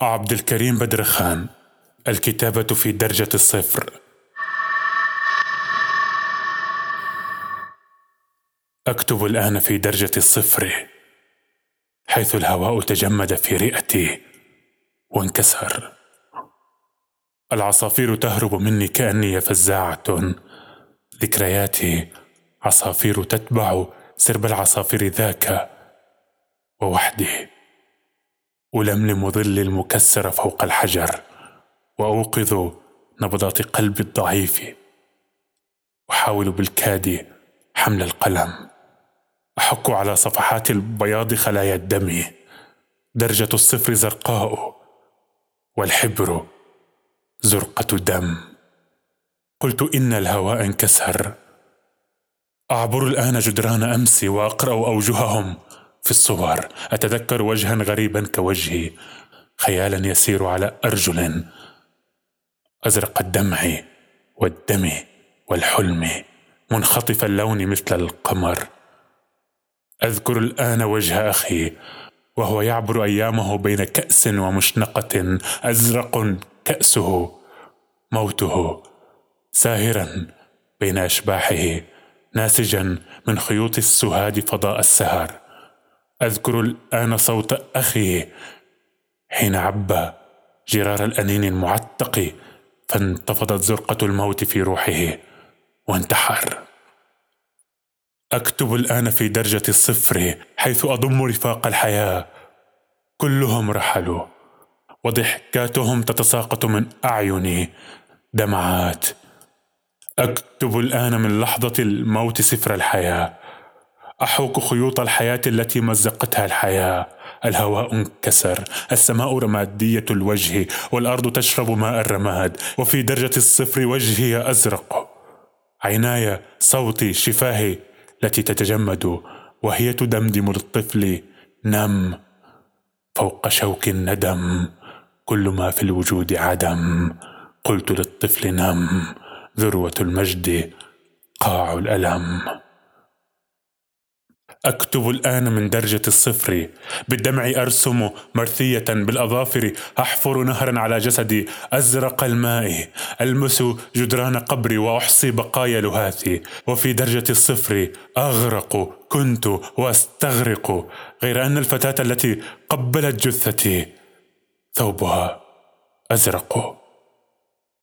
عبد الكريم بدر خان الكتابة في درجة الصفر. أكتب الآن في درجة الصفر حيث الهواء تجمد في رئتي وانكسر. العصافير تهرب مني كأني فزاعة. ذكرياتي عصافير تتبع سرب العصافير ذاك ووحدي. ألملم ظلي المكسر فوق الحجر وأوقظ نبضات قلبي الضعيف. أحاول بالكاد حمل القلم. أحك على صفحات البياض خلايا الدم. درجة الصفر زرقاء والحبر زرقة دم. قلت إن الهواء انكسر. أعبر الآن جدران أمسي وأقرأ أوجههم. في الصور أتذكر وجها غريبا كوجهي. خيالا يسير على أرجل. أزرق الدمع والدم والحلم منخطف اللون مثل القمر. أذكر الآن وجه أخي وهو يعبر أيامه بين كأس ومشنقة. أزرق كأسه موته ساهرا بين أشباحه ناسجا من خيوط السهاد فضاء السهر. أذكر الآن صوت أخي حين عبى جرار الأنين المعتق فانتفضت زرقة الموت في روحه وانتحر. أكتب الآن في درجة الصفر حيث أضم رفاق الحياة. كلهم رحلوا وضحكاتهم تتساقط من أعيني دمعات. أكتب الآن من لحظة الموت سفر الحياة. أحوك خيوط الحياة التي مزقتها الحياة. الهواء انكسر السماء رمادية الوجه والأرض تشرب ماء الرماد وفي درجة الصفر وجهي أزرق. عيناي صوتي شفاهي التي تتجمد وهي تدمدم للطفل. نم فوق شوك الندم كل ما في الوجود عدم. قلت للطفل نم ذروة المجد قاع الألم. أكتب الآن من درجة الصفر. بالدمع أرسم مرثية بالأظافر أحفر نهرا على جسدي أزرق الماء ألمس جدران قبري وأحصي بقايا لهاثي وفي درجة الصفر أغرق كنت وأستغرق. غير أن الفتاة التي قبلت جثتي ثوبها أزرق.